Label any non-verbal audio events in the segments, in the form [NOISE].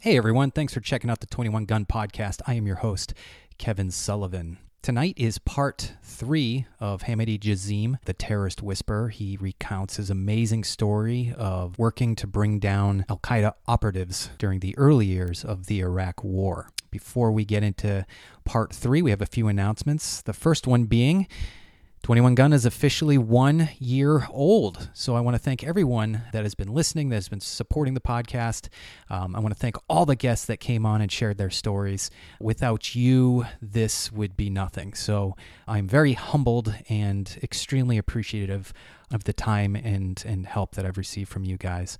Hey everyone, thanks for checking out the 21 Gun Podcast. I am your host, Kevin Sullivan. Tonight is part three of Hamidi Jazim, the terrorist whisperer. He recounts his amazing story of working to bring down Al Qaeda operatives during the early years of the Iraq War. Before we get into part three, we have a few announcements. The first one being 21 Gun is officially one year old. So I want to thank everyone that has been listening, that has been supporting the podcast. Um, I want to thank all the guests that came on and shared their stories. Without you, this would be nothing. So I'm very humbled and extremely appreciative of the time and, and help that I've received from you guys.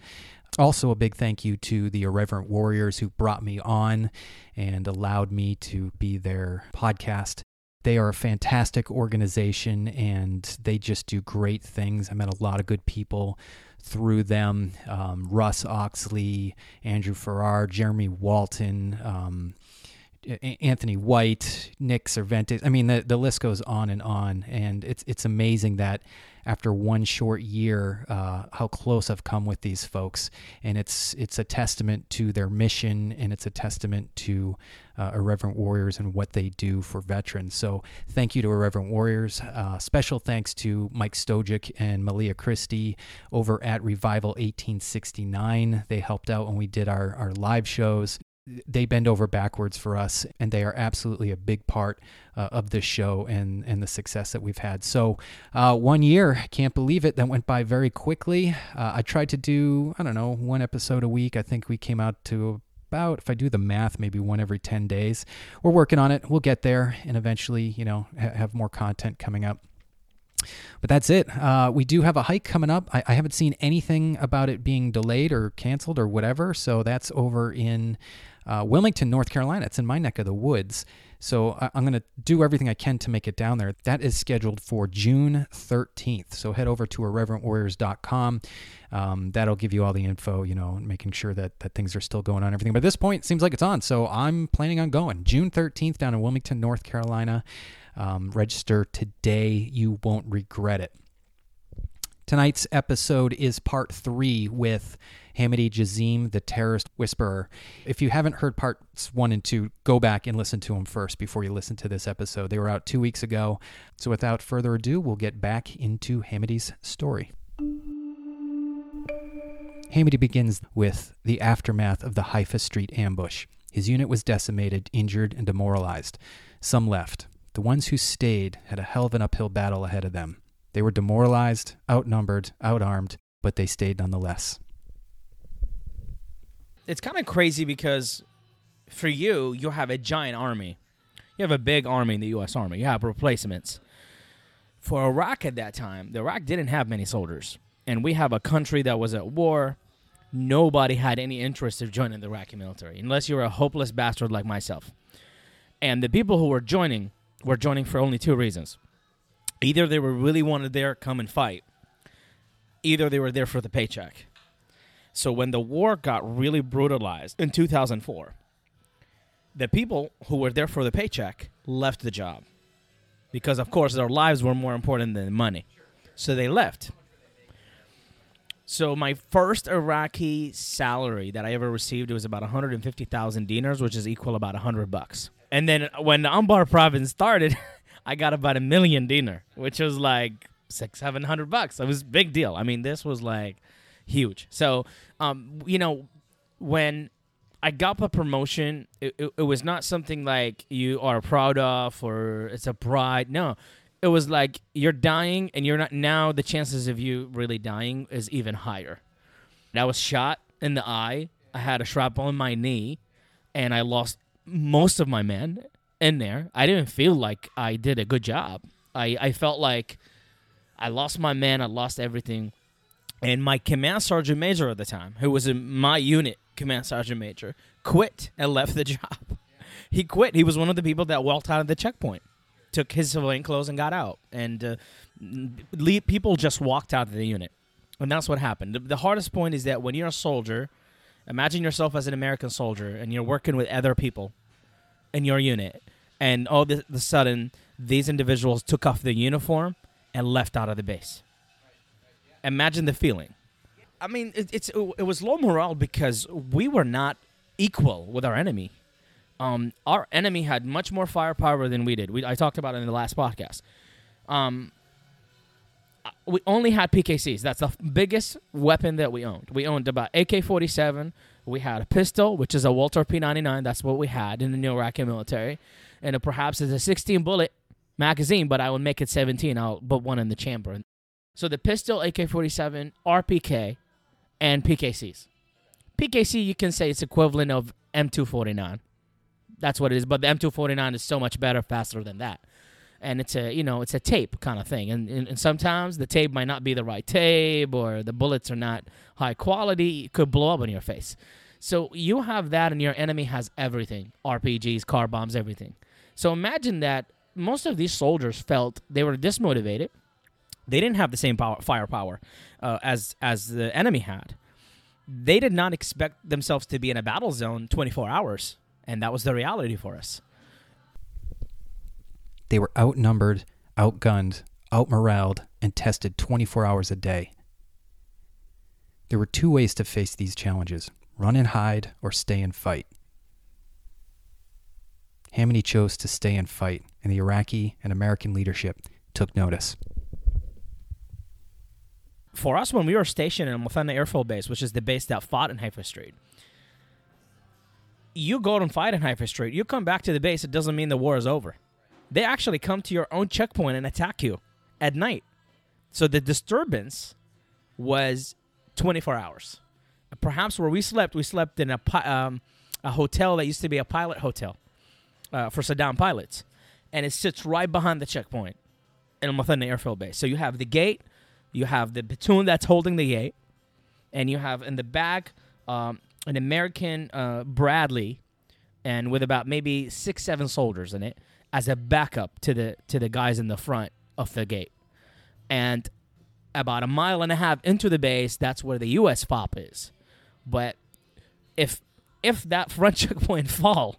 Also, a big thank you to the Irreverent Warriors who brought me on and allowed me to be their podcast. They are a fantastic organization and they just do great things. I met a lot of good people through them um, Russ Oxley, Andrew Farrar, Jeremy Walton. Um, Anthony White, Nick Cervantes. I mean, the, the list goes on and on, and it's it's amazing that after one short year, uh, how close I've come with these folks, and it's it's a testament to their mission, and it's a testament to uh, Irreverent Warriors and what they do for veterans. So, thank you to Irreverent Warriors. Uh, special thanks to Mike Stojic and Malia Christie over at Revival 1869. They helped out when we did our our live shows they bend over backwards for us, and they are absolutely a big part uh, of this show and and the success that we've had. So, uh, one year, can't believe it. That went by very quickly. Uh, I tried to do I don't know one episode a week. I think we came out to about if I do the math, maybe one every ten days. We're working on it. We'll get there, and eventually, you know, ha- have more content coming up. But that's it. Uh, we do have a hike coming up. I, I, haven't seen anything about it being delayed or canceled or whatever. So that's over in uh, Wilmington, North Carolina. It's in my neck of the woods. So I, am going to do everything I can to make it down there. That is scheduled for June 13th. So head over to irreverentwarriors.com. Um, that'll give you all the info, you know, making sure that, that things are still going on, everything. But at this point, it seems like it's on. So I'm planning on going June 13th down in Wilmington, North Carolina. Um, register today. You won't regret it. Tonight's episode is part three with Hamidi Jazim, the terrorist whisperer. If you haven't heard parts one and two, go back and listen to them first before you listen to this episode. They were out two weeks ago. So without further ado, we'll get back into Hamidi's story. Hamidi begins with the aftermath of the Haifa Street ambush. His unit was decimated, injured, and demoralized. Some left. The ones who stayed had a hell of an uphill battle ahead of them. They were demoralized, outnumbered, outarmed, but they stayed nonetheless. It's kind of crazy because for you, you have a giant army. You have a big army in the U.S. Army. You have replacements. For Iraq at that time, the Iraq didn't have many soldiers. And we have a country that was at war. Nobody had any interest in joining the Iraqi military, unless you were a hopeless bastard like myself. And the people who were joining were joining for only two reasons Either they were really wanted there, come and fight. Either they were there for the paycheck. So when the war got really brutalized in 2004, the people who were there for the paycheck left the job because of course their lives were more important than money. So they left. So my first Iraqi salary that I ever received was about 150,000 dinars, which is equal about 100 bucks. And then when the Anbar province started, [LAUGHS] I got about a million dinar, which was like six, seven hundred bucks. It was a big deal. I mean, this was like huge. So, um, you know, when I got the promotion, it, it, it, was not something like you are proud of or it's a pride. No, it was like you're dying and you're not. Now the chances of you really dying is even higher. I was shot in the eye. I had a shrapnel in my knee, and I lost most of my men in there. I didn't feel like I did a good job. I, I felt like I lost my man, I lost everything. And my command sergeant major at the time, who was in my unit command sergeant major, quit and left the [LAUGHS] job. He quit. He was one of the people that walked out of the checkpoint, took his civilian clothes and got out. And uh, people just walked out of the unit. And that's what happened. The, the hardest point is that when you're a soldier, imagine yourself as an American soldier and you're working with other people in your unit, and all of a sudden these individuals took off their uniform and left out of the base. Imagine the feeling. I mean, it, it's it was low morale because we were not equal with our enemy. Um, our enemy had much more firepower than we did. We, I talked about it in the last podcast. Um, uh, we only had PKCs. That's the biggest weapon that we owned. We owned about AK 47. We had a pistol, which is a Walther P99. That's what we had in the New Iraqi military. And it perhaps is a 16 bullet magazine, but I would make it 17. I'll put one in the chamber. So the pistol, AK 47, RPK, and PKCs. PKC, you can say it's equivalent of M249. That's what it is. But the M249 is so much better, faster than that. And it's a you know it's a tape kind of thing, and, and, and sometimes the tape might not be the right tape, or the bullets are not high quality. It could blow up on your face. So you have that, and your enemy has everything: RPGs, car bombs, everything. So imagine that most of these soldiers felt they were dismotivated. They didn't have the same power, firepower uh, as as the enemy had. They did not expect themselves to be in a battle zone 24 hours, and that was the reality for us. They were outnumbered, outgunned, outmoraled, and tested 24 hours a day. There were two ways to face these challenges run and hide, or stay and fight. Hamady chose to stay and fight, and the Iraqi and American leadership took notice. For us, when we were stationed in Muthanna Air Force Base, which is the base that fought in Haifa Street, you go and fight in Haifa Street, You come back to the base, it doesn't mean the war is over. They actually come to your own checkpoint and attack you at night. So the disturbance was 24 hours. Perhaps where we slept, we slept in a, um, a hotel that used to be a pilot hotel uh, for Saddam pilots. And it sits right behind the checkpoint in Muthanna Airfield Base. So you have the gate, you have the platoon that's holding the gate, and you have in the back um, an American uh, Bradley, and with about maybe six, seven soldiers in it as a backup to the to the guys in the front of the gate. And about a mile and a half into the base, that's where the U.S. FOB is. But if if that front [LAUGHS] checkpoint fall,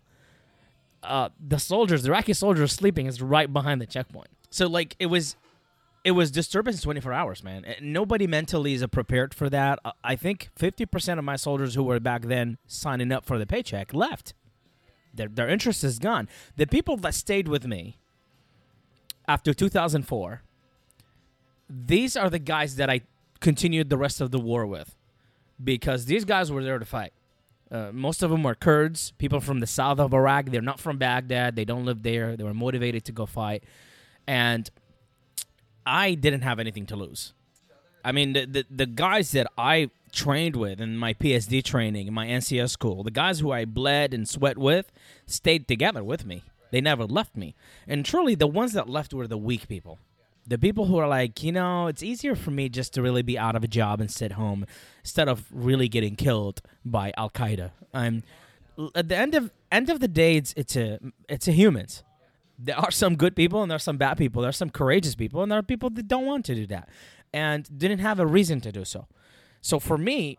uh, the soldiers, the Iraqi soldiers sleeping is right behind the checkpoint. So like it was, it was disturbance 24 hours, man. Nobody mentally is prepared for that. I think 50% of my soldiers who were back then signing up for the paycheck left. Their their interest is gone. The people that stayed with me after 2004, these are the guys that I continued the rest of the war with, because these guys were there to fight. Uh, most of them were Kurds, people from the south of Iraq. They're not from Baghdad. They don't live there. They were motivated to go fight, and I didn't have anything to lose. I mean, the the, the guys that I trained with in my PSD training in my NCS school, the guys who I bled and sweat with, stayed together with me. They never left me. And truly, the ones that left were the weak people. The people who are like, you know, it's easier for me just to really be out of a job and sit home instead of really getting killed by Al Qaeda. I'm um, at the end of end of the day, it's it's a it's a humans. There are some good people and there are some bad people. There are some courageous people and there are people that don't want to do that and didn't have a reason to do so. So for me,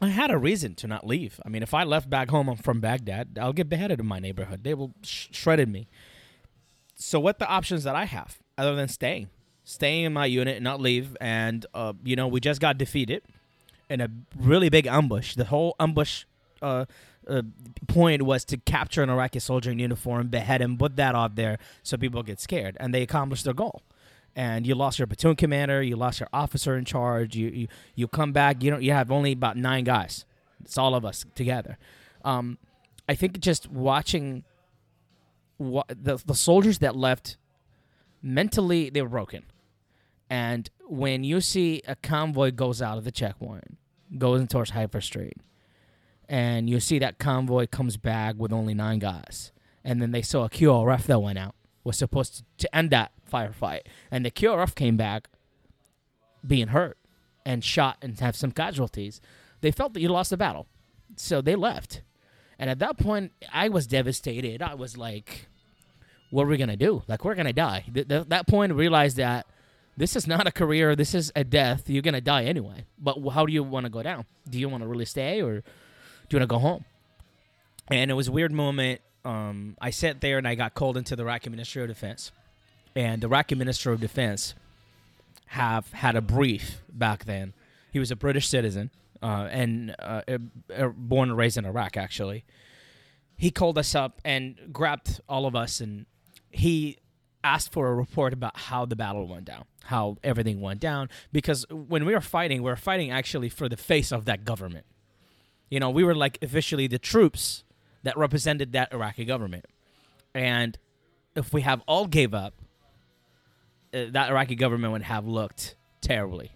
I had a reason to not leave. I mean, if I left back home from Baghdad, I'll get beheaded in my neighborhood. They will sh- shredded me. So what the options that I have other than staying, staying in my unit and not leave? And uh, you know, we just got defeated in a really big ambush. The whole ambush uh, uh, point was to capture an Iraqi soldier in uniform, behead him, put that out there so people get scared, and they accomplished their goal and you lost your platoon commander, you lost your officer in charge. You you, you come back, you know you have only about nine guys. It's all of us together. Um, I think just watching what the the soldiers that left mentally they were broken, and when you see a convoy goes out of the checkpoint, goes towards Haifa Street, and you see that convoy comes back with only nine guys, and then they saw a QRF that went out was supposed to end that firefight. And the QRF came back being hurt and shot and have some casualties. They felt that you lost the battle. So they left. And at that point, I was devastated. I was like, what are we going to do? Like, we're going to die. Th- th- that point, realized that this is not a career. This is a death. You're going to die anyway. But how do you want to go down? Do you want to really stay or do you want to go home? And it was a weird moment. Um, I sat there and I got called into the Iraqi Ministry of Defense and the Iraqi Minister of Defense have had a brief back then. He was a British citizen. Uh, and uh, uh, born and raised in Iraq, actually. He called us up and grabbed all of us, and he asked for a report about how the battle went down, how everything went down. Because when we were fighting, we were fighting actually for the face of that government. You know, we were like officially the troops that represented that Iraqi government. And if we have all gave up, uh, that Iraqi government would have looked terribly.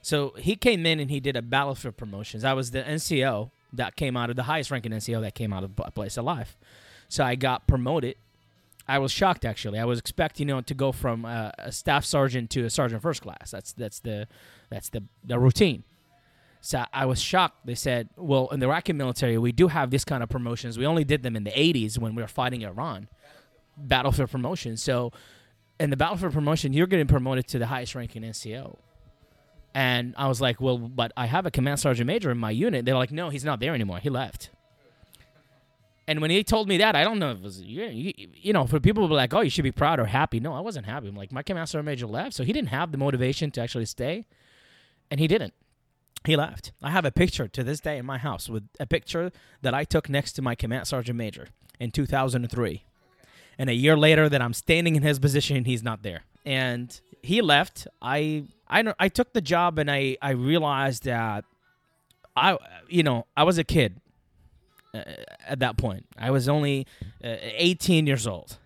So he came in and he did a battlefield promotions. I was the NCO that came out of the highest ranking NCO that came out of a place of life. So I got promoted I was shocked actually. I was expecting you know to go from uh, a staff sergeant to a sergeant first class. That's that's the that's the the routine. So I was shocked. They said, "Well, in the Iraqi military, we do have this kind of promotions. We only did them in the '80s when we were fighting Iran, battlefield promotion. So, in the battlefield promotion, you're getting promoted to the highest ranking NCO." And I was like, "Well, but I have a command sergeant major in my unit." They're like, "No, he's not there anymore. He left." And when he told me that, I don't know if it was, you, you, you know, for people to be like, oh, you should be proud or happy. No, I wasn't happy. I'm like, my command sergeant major left, so he didn't have the motivation to actually stay, and he didn't. He left. I have a picture to this day in my house with a picture that I took next to my command sergeant major in 2003. And a year later, that I'm standing in his position, he's not there. And he left. I I I took the job, and I I realized that I you know I was a kid uh, at that point. I was only uh, 18 years old.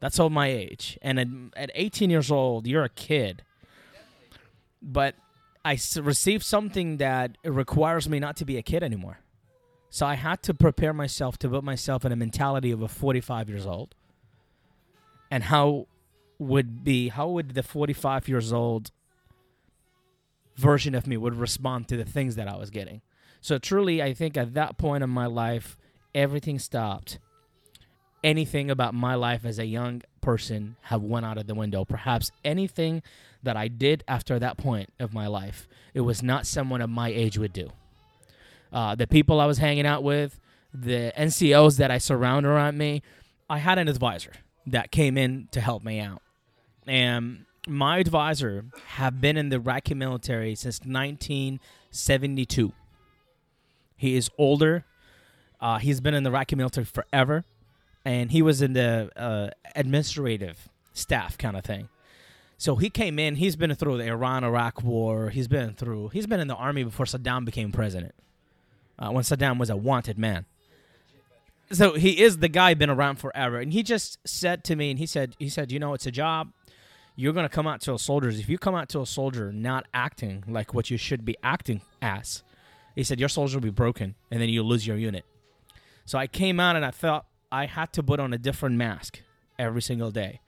That's all my age. And at, at 18 years old, you're a kid. But I received something that requires me not to be a kid anymore. So I had to prepare myself to put myself in a mentality of a 45 years old. And how would be how would the 45 years old version of me would respond to the things that I was getting? So truly, I think at that point in my life, everything stopped. Anything about my life as a young person have went out of the window. Perhaps anything that I did after that point of my life, it was not someone of my age would do. Uh, the people I was hanging out with, the NCOs that I surround around me, I had an advisor that came in to help me out. And my advisor have been in the Iraqi military since 1972. He is older. Uh, he's been in the Iraqi military forever, and he was in the uh, administrative staff kind of thing. So he came in. He's been through the Iran-Iraq war. He's been through. He's been in the army before Saddam became president. Uh, when Saddam was a wanted man. So he is the guy been around forever, and he just said to me, and he said, he said, you know, it's a job. You're gonna come out to a soldiers. If you come out to a soldier not acting like what you should be acting as, he said, Your soldier will be broken and then you'll lose your unit. So I came out and I felt I had to put on a different mask every single day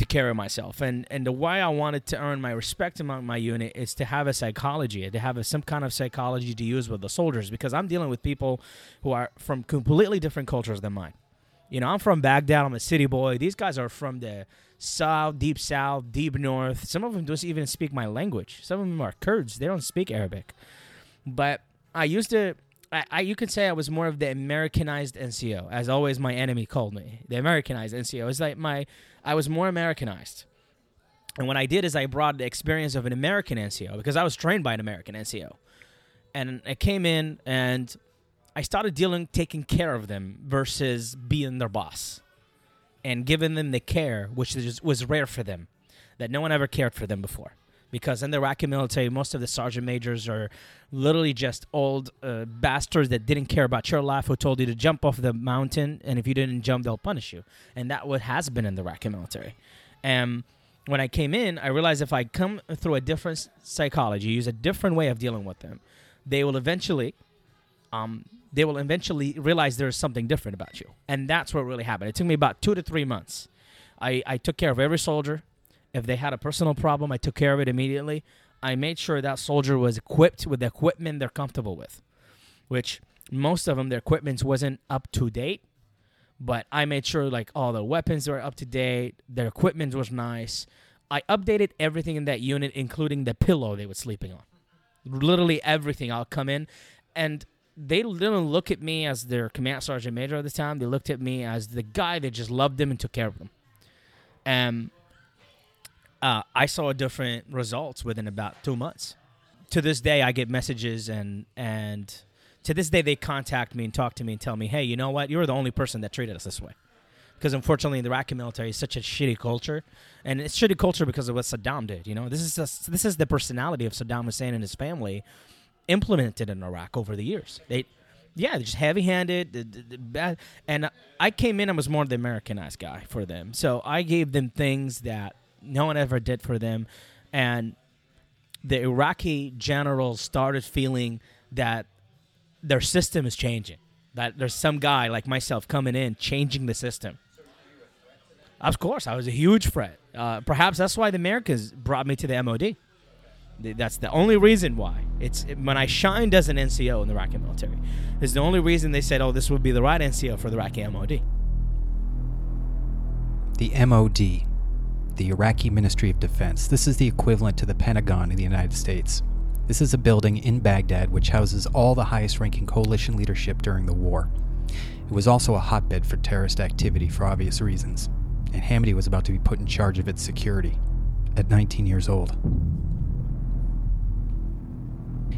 to carry myself. And and the way I wanted to earn my respect among my unit is to have a psychology, to have a, some kind of psychology to use with the soldiers because I'm dealing with people who are from completely different cultures than mine. You know, I'm from Baghdad. I'm a city boy. These guys are from the south, deep south, deep north. Some of them don't even speak my language. Some of them are Kurds. They don't speak Arabic. But I used to. I, I, you could say I was more of the Americanized NCO, as always my enemy called me. The Americanized NCO. is like my I was more Americanized. And what I did is I brought the experience of an American NCO because I was trained by an American NCO. And I came in and I started dealing taking care of them versus being their boss and giving them the care which was rare for them that no one ever cared for them before because in the Iraqi military, most of the sergeant majors are literally just old uh, bastards that didn't care about your life, who told you to jump off the mountain, and if you didn't jump, they'll punish you. And that what has been in the Iraqi military. And when I came in, I realized if I come through a different psychology, use a different way of dealing with them, they will eventually, um, they will eventually realize there is something different about you, and that's what really happened. It took me about two to three months. I, I took care of every soldier. If they had a personal problem, I took care of it immediately. I made sure that soldier was equipped with the equipment they're comfortable with, which most of them, their equipment wasn't up to date. But I made sure like all the weapons were up to date, their equipment was nice. I updated everything in that unit, including the pillow they were sleeping on. Literally everything. I'll come in, and they didn't look at me as their command sergeant major at the time. They looked at me as the guy that just loved them and took care of them. And uh, I saw different results within about two months. to this day, I get messages and and to this day they contact me and talk to me and tell me, hey, you know what? You're the only person that treated us this way. Because unfortunately, the Iraqi military is such a shitty culture, and it's shitty culture because of what Saddam did. You know, this is this is the personality of Saddam Hussein and his family implemented in Iraq over the years. They, yeah, they're just heavy-handed. And I came in and was more the Americanized guy for them, so I gave them things that no one ever did for them, and the Iraqi generals started feeling that their system is changing. That there's some guy like myself coming in changing the system. Of course, I was a huge threat. Uh, perhaps that's why the Americans brought me to the MOD. That's the only reason why. It's when I shined as an NCO in the Iraqi military. Is the only reason they said, "Oh, this would be the right NCO for the Iraqi MOD." The MOD, the Iraqi Ministry of Defense. This is the equivalent to the Pentagon in the United States. This is a building in Baghdad which houses all the highest ranking coalition leadership during the war. It was also a hotbed for terrorist activity for obvious reasons, and Hamady was about to be put in charge of its security at 19 years old.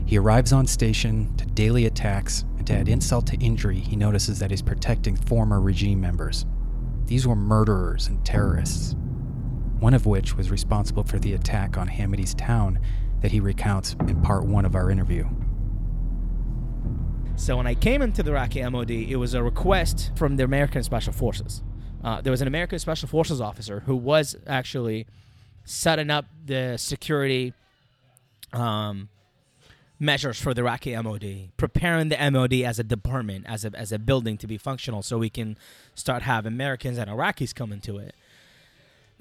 He arrives on station to daily attacks, and to add insult to injury, he notices that he's protecting former regime members. These were murderers and terrorists, one of which was responsible for the attack on Hamady's town that he recounts in part one of our interview. So when I came into the Iraqi MOD, it was a request from the American Special Forces. Uh, there was an American Special Forces officer who was actually setting up the security um, measures for the Iraqi MOD, preparing the MOD as a department, as a, as a building to be functional so we can start have Americans and Iraqis come into it.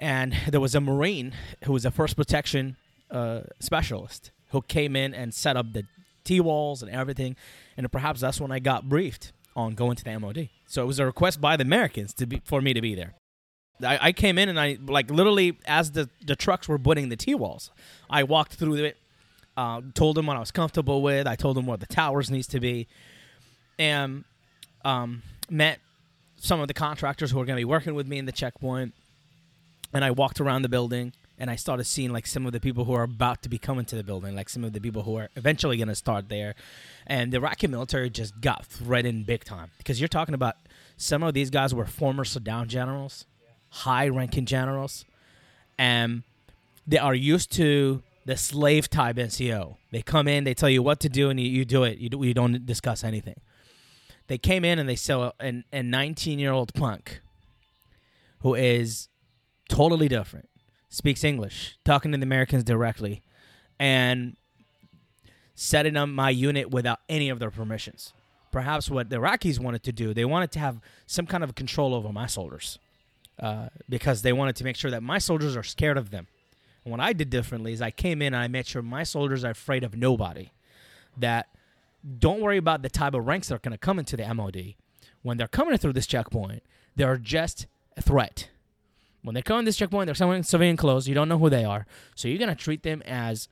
And [LAUGHS] there was a Marine who was a first protection uh, specialist who came in and set up the T walls and everything. And perhaps that's when I got briefed on going to the MOD. So it was a request by the Americans to be for me to be there. I, I came in and I like literally as the, the trucks were putting the T walls, I walked through it, uh, told them what I was comfortable with. I told them where the towers needs to be, and um, met some of the contractors who were going to be working with me in the checkpoint and I walked around the building and I started seeing like some of the people who are about to be coming to the building, like some of the people who are eventually going to start there. And the Iraqi military just got threatened big time because you're talking about some of these guys were former Saddam generals, high ranking generals, and they are used to the slave type NCO. They come in, they tell you what to do, and you, you do it. You, do, you don't discuss anything. They came in and they saw a 19 year old punk who is totally different, speaks English, talking to the Americans directly, and setting up my unit without any of their permissions. Perhaps what the Iraqis wanted to do, they wanted to have some kind of control over my soldiers uh, because they wanted to make sure that my soldiers are scared of them. And what I did differently is I came in and I made sure my soldiers are afraid of nobody. That don't worry about the type of ranks that are going to come into the MOD. When they're coming through this checkpoint, they're just a threat. When they come in this checkpoint, they're wearing civilian clothes. You don't know who they are, so you're gonna treat them as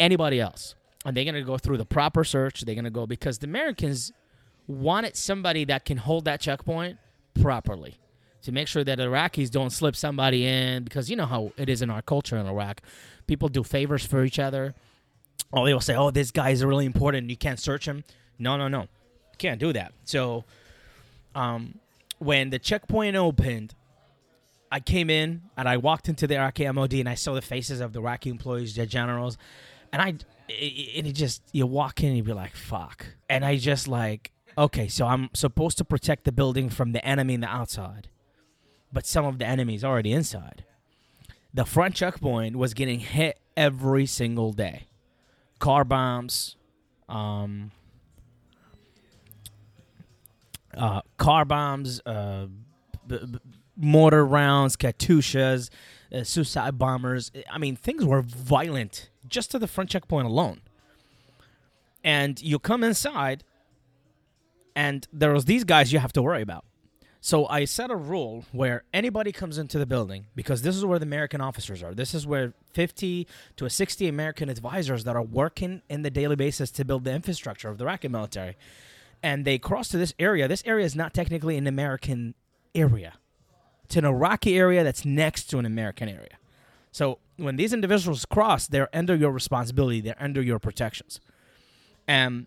anybody else, and they're gonna go through the proper search. They're gonna go because the Americans wanted somebody that can hold that checkpoint properly to make sure that Iraqis don't slip somebody in because you know how it is in our culture in Iraq. People do favors for each other. Oh, they will say, "Oh, this guy is really important. You can't search him." No, no, no, can't do that. So, um, when the checkpoint opened, I came in and I walked into the Iraqi MOD and I saw the faces of the Iraqi employees, the generals, and I, it, it just you walk in and you be like, "Fuck," and I just like, okay, so I'm supposed to protect the building from the enemy in the outside, but some of the enemy is already inside. The front checkpoint was getting hit every single day, car bombs, um, uh, car bombs, uh, b- b- mortar rounds, Katyushas, uh, suicide bombers. I mean, things were violent just to the front checkpoint alone. And you come inside, and there was these guys you have to worry about. So I set a rule where anybody comes into the building because this is where the American officers are. This is where 50 to 60 American advisors that are working in the daily basis to build the infrastructure of the Iraqi military. And they cross to this area. This area is not technically an American area. It's an Iraqi area that's next to an American area. So when these individuals cross, they're under your responsibility. They're under your protections, and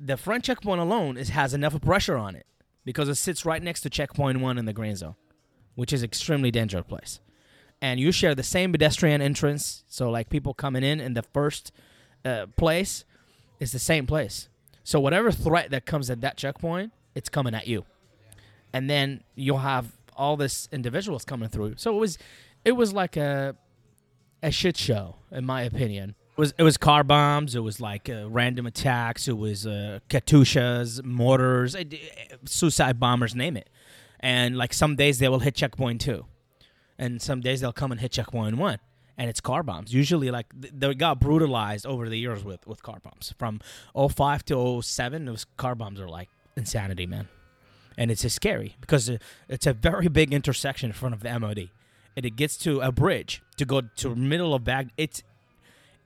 the front checkpoint alone is has enough pressure on it because it sits right next to checkpoint one in the green zone, which is extremely dangerous place. And you share the same pedestrian entrance, so like people coming in in the first uh, place is the same place. So whatever threat that comes at that checkpoint, it's coming at you, and then you'll have all this individuals coming through. So it was, it was like a, a shit show, in my opinion. It was it was car bombs. It was like uh, random attacks. It was uh, katyushas, mortars, uh, suicide bombers, name it. And like some days they will hit checkpoint two, and some days they'll come and hit checkpoint one, and it's car bombs. Usually, like they got brutalized over the years with with car bombs. From 05 to 07, those car bombs are like insanity, man. And it's scary because uh, it's a very big intersection in front of the MOD, and it gets to a bridge to go to middle of Bag. It's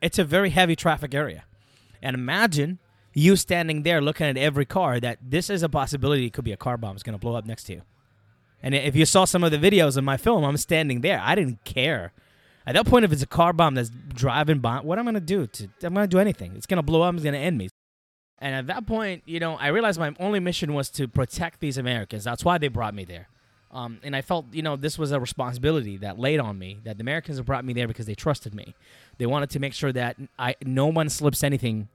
it's a very heavy traffic area. And imagine you standing there looking at every car that this is a possibility it could be a car bomb is going to blow up next to you. And if you saw some of the videos in my film, I'm standing there. I didn't care. At that point, if it's a car bomb that's driving by, what am I going to do? I'm going to do anything. It's going to blow up. It's going to end me. And at that point, you know, I realized my only mission was to protect these Americans. That's why they brought me there. Um, and I felt, you know, this was a responsibility that laid on me. That the Americans have brought me there because they trusted me. They wanted to make sure that I no one slips anything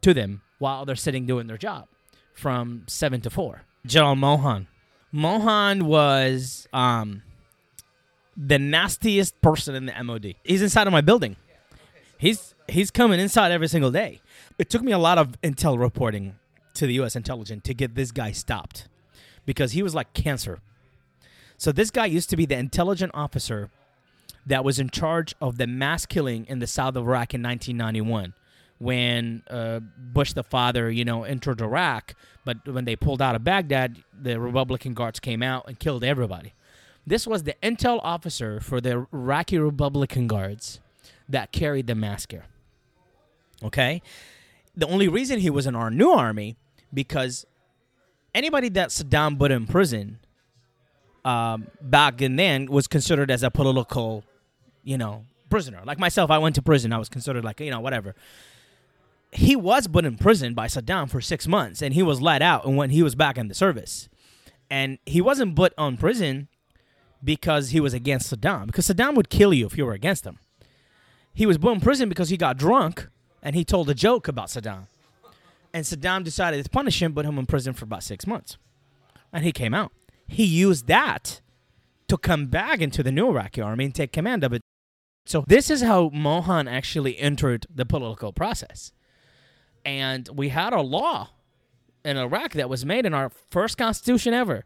to them while they're sitting doing their job from seven to four. General Mohan. Mohan was um, the nastiest person in the MOD. He's inside of my building. He's he's coming inside every single day. It took me a lot of intel reporting to the U.S. intelligence to get this guy stopped because he was like cancer so this guy used to be the intelligent officer that was in charge of the mass killing in the south of Iraq in 1991 when uh, Bush the father, you know, entered Iraq, but when they pulled out of Baghdad, the Republican guards came out and killed everybody. This was the intel officer for the Iraqi Republican guards that carried the mass scare. Okay? The only reason he was in our new army because anybody that Saddam put in prison um, back in then was considered as a political, you know, prisoner. Like myself, I went to prison. I was considered like you know whatever. He was put in prison by Saddam for six months, and he was let out. And when he was back in the service, and he wasn't put on prison because he was against Saddam, because Saddam would kill you if you were against him. He was put in prison because he got drunk and he told a joke about Saddam. And Saddam decided to punish him, put him in prison for about six months. And he came out he used that to come back into the new Iraqi army and take command of it. So this is how Mohan actually entered the political process. And we had a law in Iraq that was made in our first constitution ever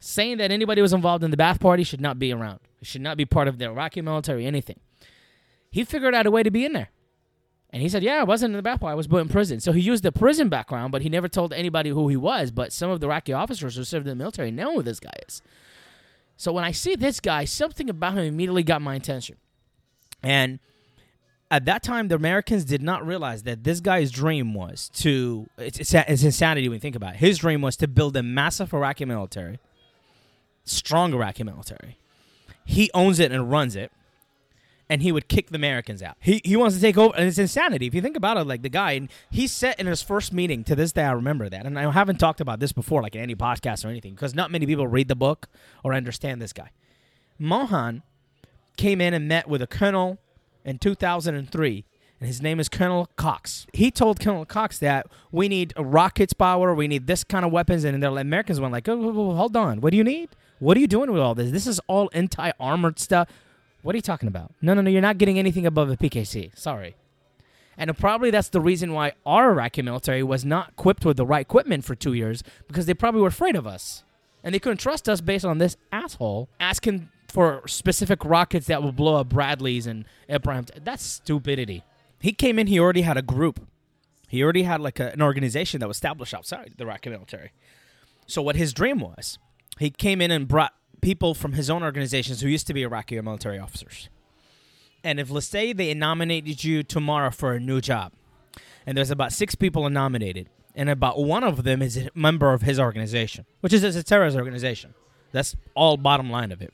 saying that anybody who was involved in the Ba'ath Party should not be around, should not be part of the Iraqi military, anything. He figured out a way to be in there. And he said, Yeah, I wasn't in the Party. I was put in prison. So he used the prison background, but he never told anybody who he was. But some of the Iraqi officers who served in the military know who this guy is. So when I see this guy, something about him immediately got my attention. And at that time, the Americans did not realize that this guy's dream was to, it's, it's, it's insanity when you think about it. His dream was to build a massive Iraqi military, strong Iraqi military. He owns it and runs it and he would kick the Americans out. He he wants to take over, and it's insanity. If you think about it, like the guy, and he said in his first meeting to this day, I remember that, and I haven't talked about this before, like in any podcast or anything, because not many people read the book or understand this guy. Mohan came in and met with a colonel in 2003 and his name is Colonel Cox. He told Colonel Cox that we need rockets power, we need this kind of weapons, and the Americans went like, oh, oh, oh, hold on, what do you need? What are you doing with all this? This is all anti-armored stuff. What are you talking about? No, no, no. You're not getting anything above a PKC. Sorry. And probably that's the reason why our Iraqi military was not equipped with the right equipment for two years because they probably were afraid of us. And they couldn't trust us based on this asshole asking for specific rockets that will blow up Bradleys and Abrams. That's stupidity. He came in, he already had a group. He already had like a, an organization that was established outside the Iraqi military. So what his dream was, he came in and brought people from his own organizations who used to be Iraqi military officers. And if let's say they nominated you tomorrow for a new job, and there's about six people nominated, and about one of them is a member of his organization, which is a terrorist organization. That's all bottom line of it.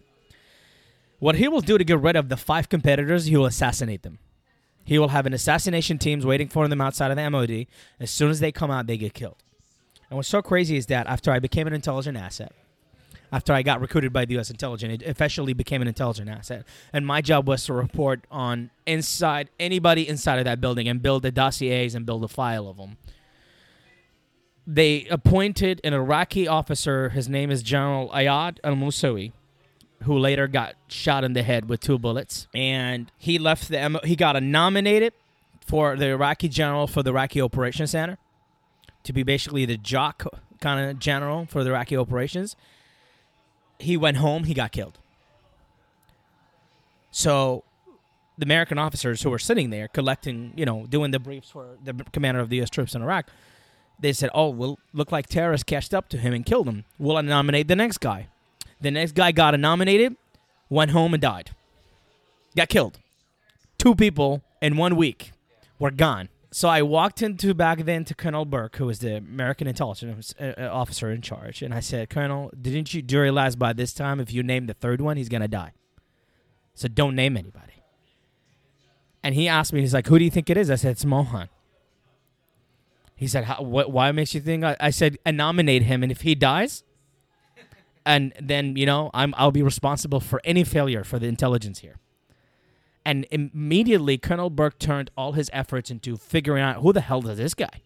What he will do to get rid of the five competitors, he will assassinate them. He will have an assassination teams waiting for them outside of the MOD. As soon as they come out, they get killed. And what's so crazy is that after I became an intelligent asset, after I got recruited by the U.S. intelligence, it officially became an intelligent asset. And my job was to report on inside anybody inside of that building and build the dossiers and build a file of them. They appointed an Iraqi officer. His name is General Ayad Al Musawi, who later got shot in the head with two bullets. And he left the M- he got nominated for the Iraqi general for the Iraqi Operations Center to be basically the JOC kind of general for the Iraqi operations. He went home, he got killed. So the American officers who were sitting there collecting, you know, doing the briefs for the commander of the U.S. troops in Iraq, they said, "Oh, well, look like terrorists catched up to him and killed him. We'll nominate the next guy." The next guy got nominated, went home and died. Got killed. Two people in one week were gone. So I walked into back then to Colonel Burke, who was the American intelligence uh, uh, officer in charge, and I said, "Colonel, didn't you do realize by this time if you name the third one, he's gonna die? So don't name anybody." And he asked me, he's like, "Who do you think it is?" I said, "It's Mohan." He said, How, what, "Why makes you think?" I, I said, "I nominate him, and if he dies, and then you know, I'm I'll be responsible for any failure for the intelligence here." And immediately, Colonel Burke turned all his efforts into figuring out who the hell is this guy.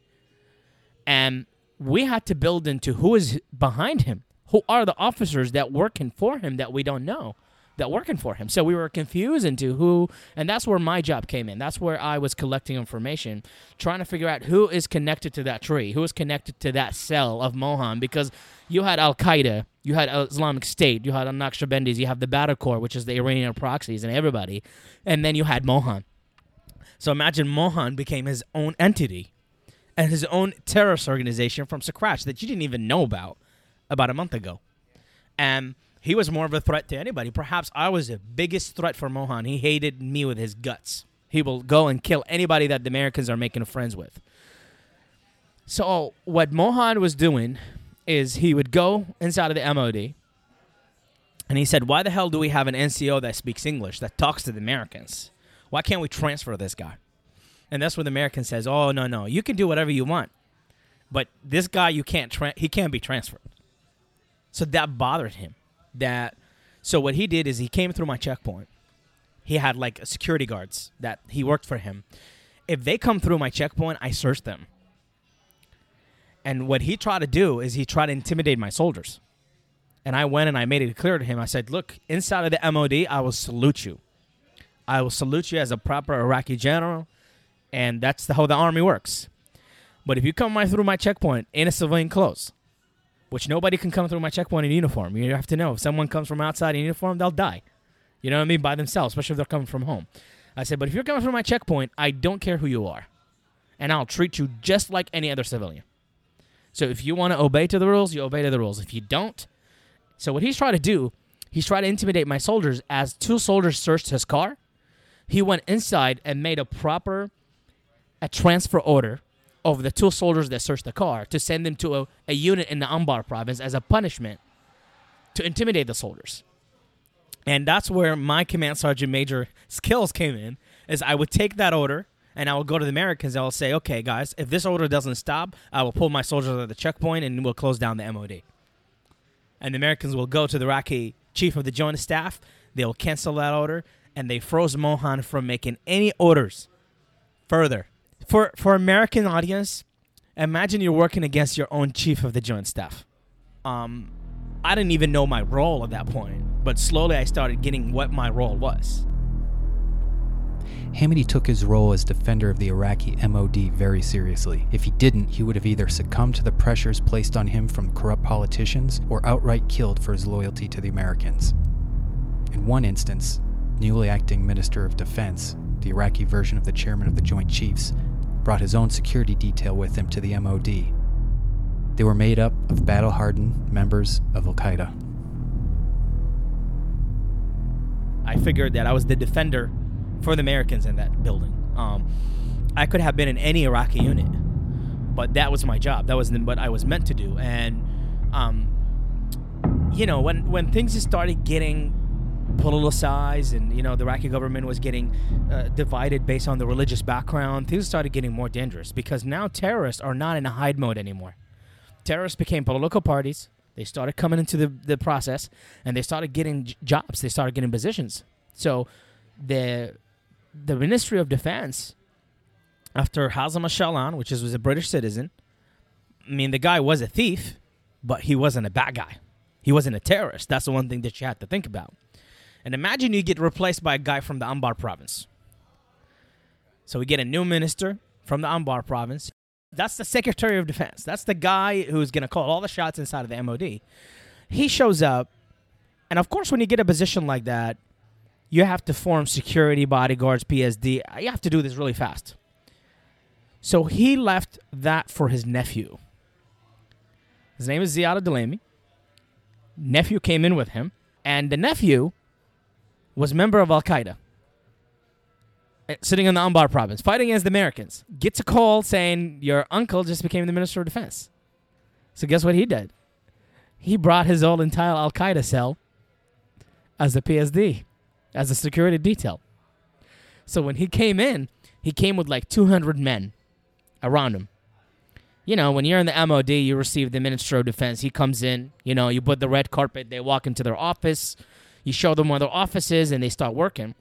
And we had to build into who is behind him. Who are the officers that working for him that we don't know that working for him? So we were confused into who, and that's where my job came in. That's where I was collecting information, trying to figure out who is connected to that tree, who is connected to that cell of Mohan, because you had Al Qaeda, you had Islamic State, you had Naqshbandis, you have the Corps, which is the Iranian proxies, and everybody, and then you had Mohan. So imagine Mohan became his own entity and his own terrorist organization from scratch that you didn't even know about about a month ago. And he was more of a threat to anybody. Perhaps I was the biggest threat for Mohan. He hated me with his guts. He will go and kill anybody that the Americans are making friends with. So what Mohan was doing is he would go inside of the MOD and he said, Why the hell do we have an NCO that speaks English, that talks to the Americans? Why can't we transfer this guy? And that's when the American says, Oh, no, no, you can do whatever you want. But this guy, you can't, tra- he can't be transferred. So that bothered him. That, so what he did is he came through my checkpoint. He had like security guards that he worked for him. If they come through my checkpoint, I search them. And what he tried to do is he tried to intimidate my soldiers. And I went and I made it clear to him. I said, "Look, inside of the MOD, I will salute you. I will salute you as a proper Iraqi general, and that's the, how the army works. But if you come right through my checkpoint in a civilian clothes, which nobody can come through my checkpoint in uniform, you have to know if someone comes from outside in uniform, they'll die. You know what I mean? By themselves, especially if they're coming from home. I said, but if you're coming through my checkpoint, I don't care who you are, and I'll treat you just like any other civilian. So if you want to obey to the rules, you obey to the rules. If you don't, so what he's trying to do, he's trying to intimidate my soldiers. As two soldiers searched his car, he went inside and made a proper a transfer order of the two soldiers that searched the car to send them to a, a unit in the Anbar province as a punishment to intimidate the soldiers. And that's where my command sergeant major skills came in. Is I would take that order and I will go to the Americans. I will say, okay, guys, if this order doesn't stop, I will pull my soldiers at the checkpoint and we'll close down the MOD and the Americans will go to the Iraqi chief of the joint staff. They'll cancel that order, and they froze Mohan from making any orders further. For for American audience, imagine you're working against your own chief of the joint staff. Um, I didn't even know my role at that point, but slowly I started getting what my role was. Hamady took his role as defender of the Iraqi MOD very seriously. If he didn't, he would have either succumbed to the pressures placed on him from corrupt politicians or outright killed for his loyalty to the Americans. In one instance, newly acting Minister of Defense, the Iraqi version of the chairman of the Joint Chiefs, brought his own security detail with him to the MOD. They were made up of battle hardened members of Al Qaeda. I figured that I was the defender for the Americans in that building. Um, I could have been in any Iraqi unit, but that was my job. That was what I was meant to do. And, um, you know, when when things just started getting politicized, and you know the Iraqi government was getting uh, divided based on the religious background, things started getting more dangerous because now terrorists are not in a hide mode anymore. Terrorists became political parties. They started coming into the, the process, and they started getting jobs. They started getting positions. So, the the Ministry of Defense, after Hazem Shalan, which is, was a British citizen, I mean the guy was a thief, but he wasn't a bad guy. He wasn't a terrorist. That's the one thing that you have to think about. And imagine you get replaced by a guy from the Anbar province. So we get a new minister from the Anbar province. That's the Secretary of Defense. That's the guy who's going to call all the shots inside of the MOD. He shows up, and of course, when you get a position like that, you have to form security bodyguards, PSD. You have to do this really fast. So he left that for his nephew. His name is Ziad Dulaimi. Nephew came in with him, and the nephew was member of Al Qaeda, eh, sitting in the Anbar province, fighting against the Americans. Gets a call saying your uncle just became the Minister of Defense. So guess what he did? He brought his old entire Al Qaeda cell as a PSD, as a security detail. So when he came in, he came with like 200 men around him. You know, when you're in the MOD, you receive the Minister of Defense. He comes in, you know, you put the red carpet, they walk into their office, you show them where their office is, and they start working.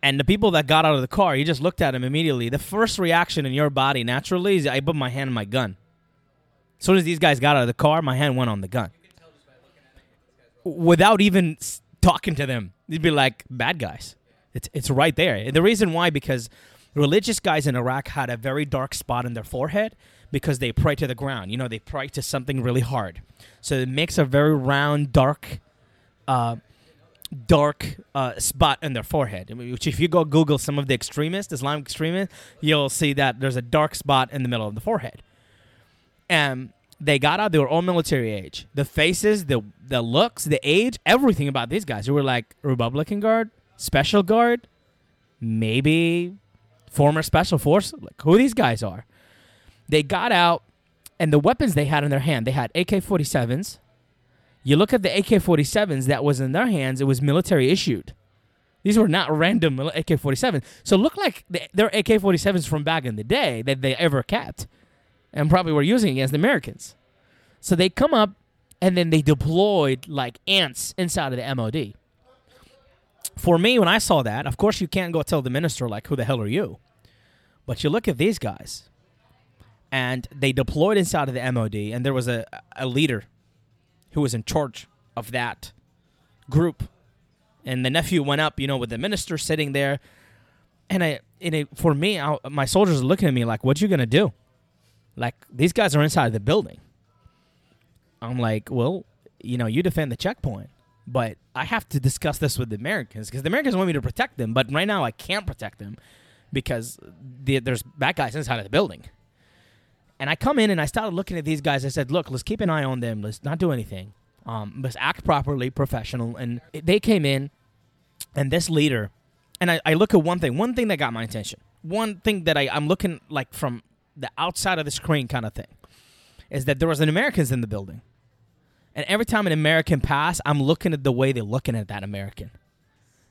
And the people that got out of the car, you just looked at him immediately. The first reaction in your body naturally is I put my hand on my gun. As soon as these guys got out of the car, my hand went on the gun. Without even talking to them, you'd be like, bad guys. It's, it's right there. And the reason why, because religious guys in Iraq had a very dark spot in their forehead because they pray to the ground. You know, they pray to something really hard. So it makes a very round, dark, uh, dark uh, spot in their forehead. Which, if you go Google some of the extremists, Islamic extremists, you'll see that there's a dark spot in the middle of the forehead. And they got out; they were all military age. The faces, the the looks, the age, everything about these guys. They were like Republican Guard, Special Guard, maybe former special force, like who these guys are. They got out, and the weapons they had in their hand, they had AK 47s. You look at the AK 47s that was in their hands, it was military issued. These were not random AK 47s. So it looked like they're AK 47s from back in the day that they ever kept and probably were using against the Americans. So they come up and then they deployed like ants inside of the MOD for me, when I saw that, of course, you can't go tell the minister, like, who the hell are you? But you look at these guys, and they deployed inside of the MOD, and there was a, a leader who was in charge of that group. And the nephew went up, you know, with the minister sitting there. And I, and it, for me, I, my soldiers are looking at me like, what you to do? Like, these guys are inside the building. I'm like, well, you know, you defend the checkpoint. But I have to discuss this with the Americans because the Americans want me to protect them, but right now I can't protect them because the, there's bad guys inside of the building. And I come in and I started looking at these guys. I said, "Look, let's keep an eye on them. Let's not do anything. Um, let's act properly, professional." And they came in, and this leader, and I, I look at one thing. One thing that got my attention. One thing that I, I'm looking like from the outside of the screen, kind of thing, is that there was an Americans in the building and every time an American pass, I'm looking at the way they're looking at that American.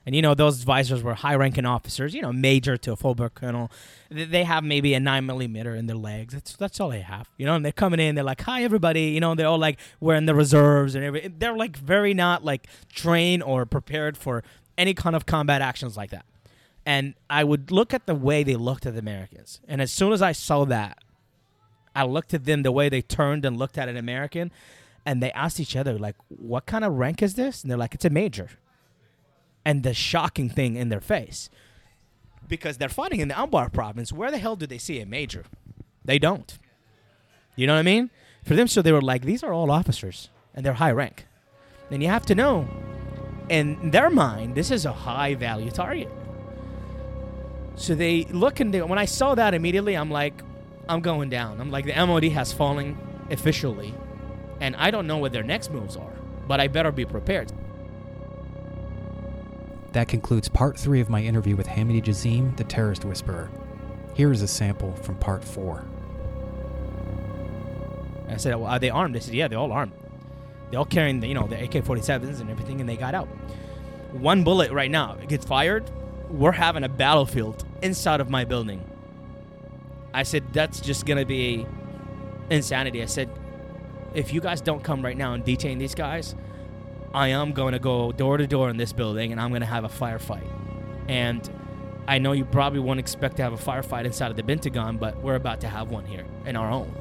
And you know, those advisors were high ranking officers, you know, major to a full colonel. They have maybe a nine millimeter in their legs. That's that's all they have. You know, and they're coming in, they're like, Hi everybody, you know, they're all like wearing the reserves and everything. They're like very not like trained or prepared for any kind of combat actions like that. And I would look at the way they looked at the Americans. And as soon as I saw that, I looked at them the way they turned and looked at an American and they asked each other like what kind of rank is this? And they're like it's a major. And the shocking thing in their face. Because they're fighting in the Anbar province. Where the hell do they see a major? They don't. You know what i mean? For them so they were like these are all officers and they're high rank. And you have to know in their mind this is a high value target so they look and they, when i saw that immediately i'm like i'm going down i'm like the mod has fallen officially and I don't know what their next moves are, but I better be prepared. That concludes part three of my interview with Hamidi Jazim, the terrorist whisperer. Here is a sample from part four. I said, "Well, are they armed?" They said, "Yeah, they're all armed. They're all carrying, the, you know, the AK-47s and everything, and they got out." one bullet right now gets fired, we're having a battlefield inside of my building. I said, that's just gonna be insanity. I said, if you guys don't come right now and detain these guys, I am going to go door to door in this building and I'm going to have a firefight. And I know you probably won't expect to have a firefight inside of the Pentagon, but we're about to have one here in our own.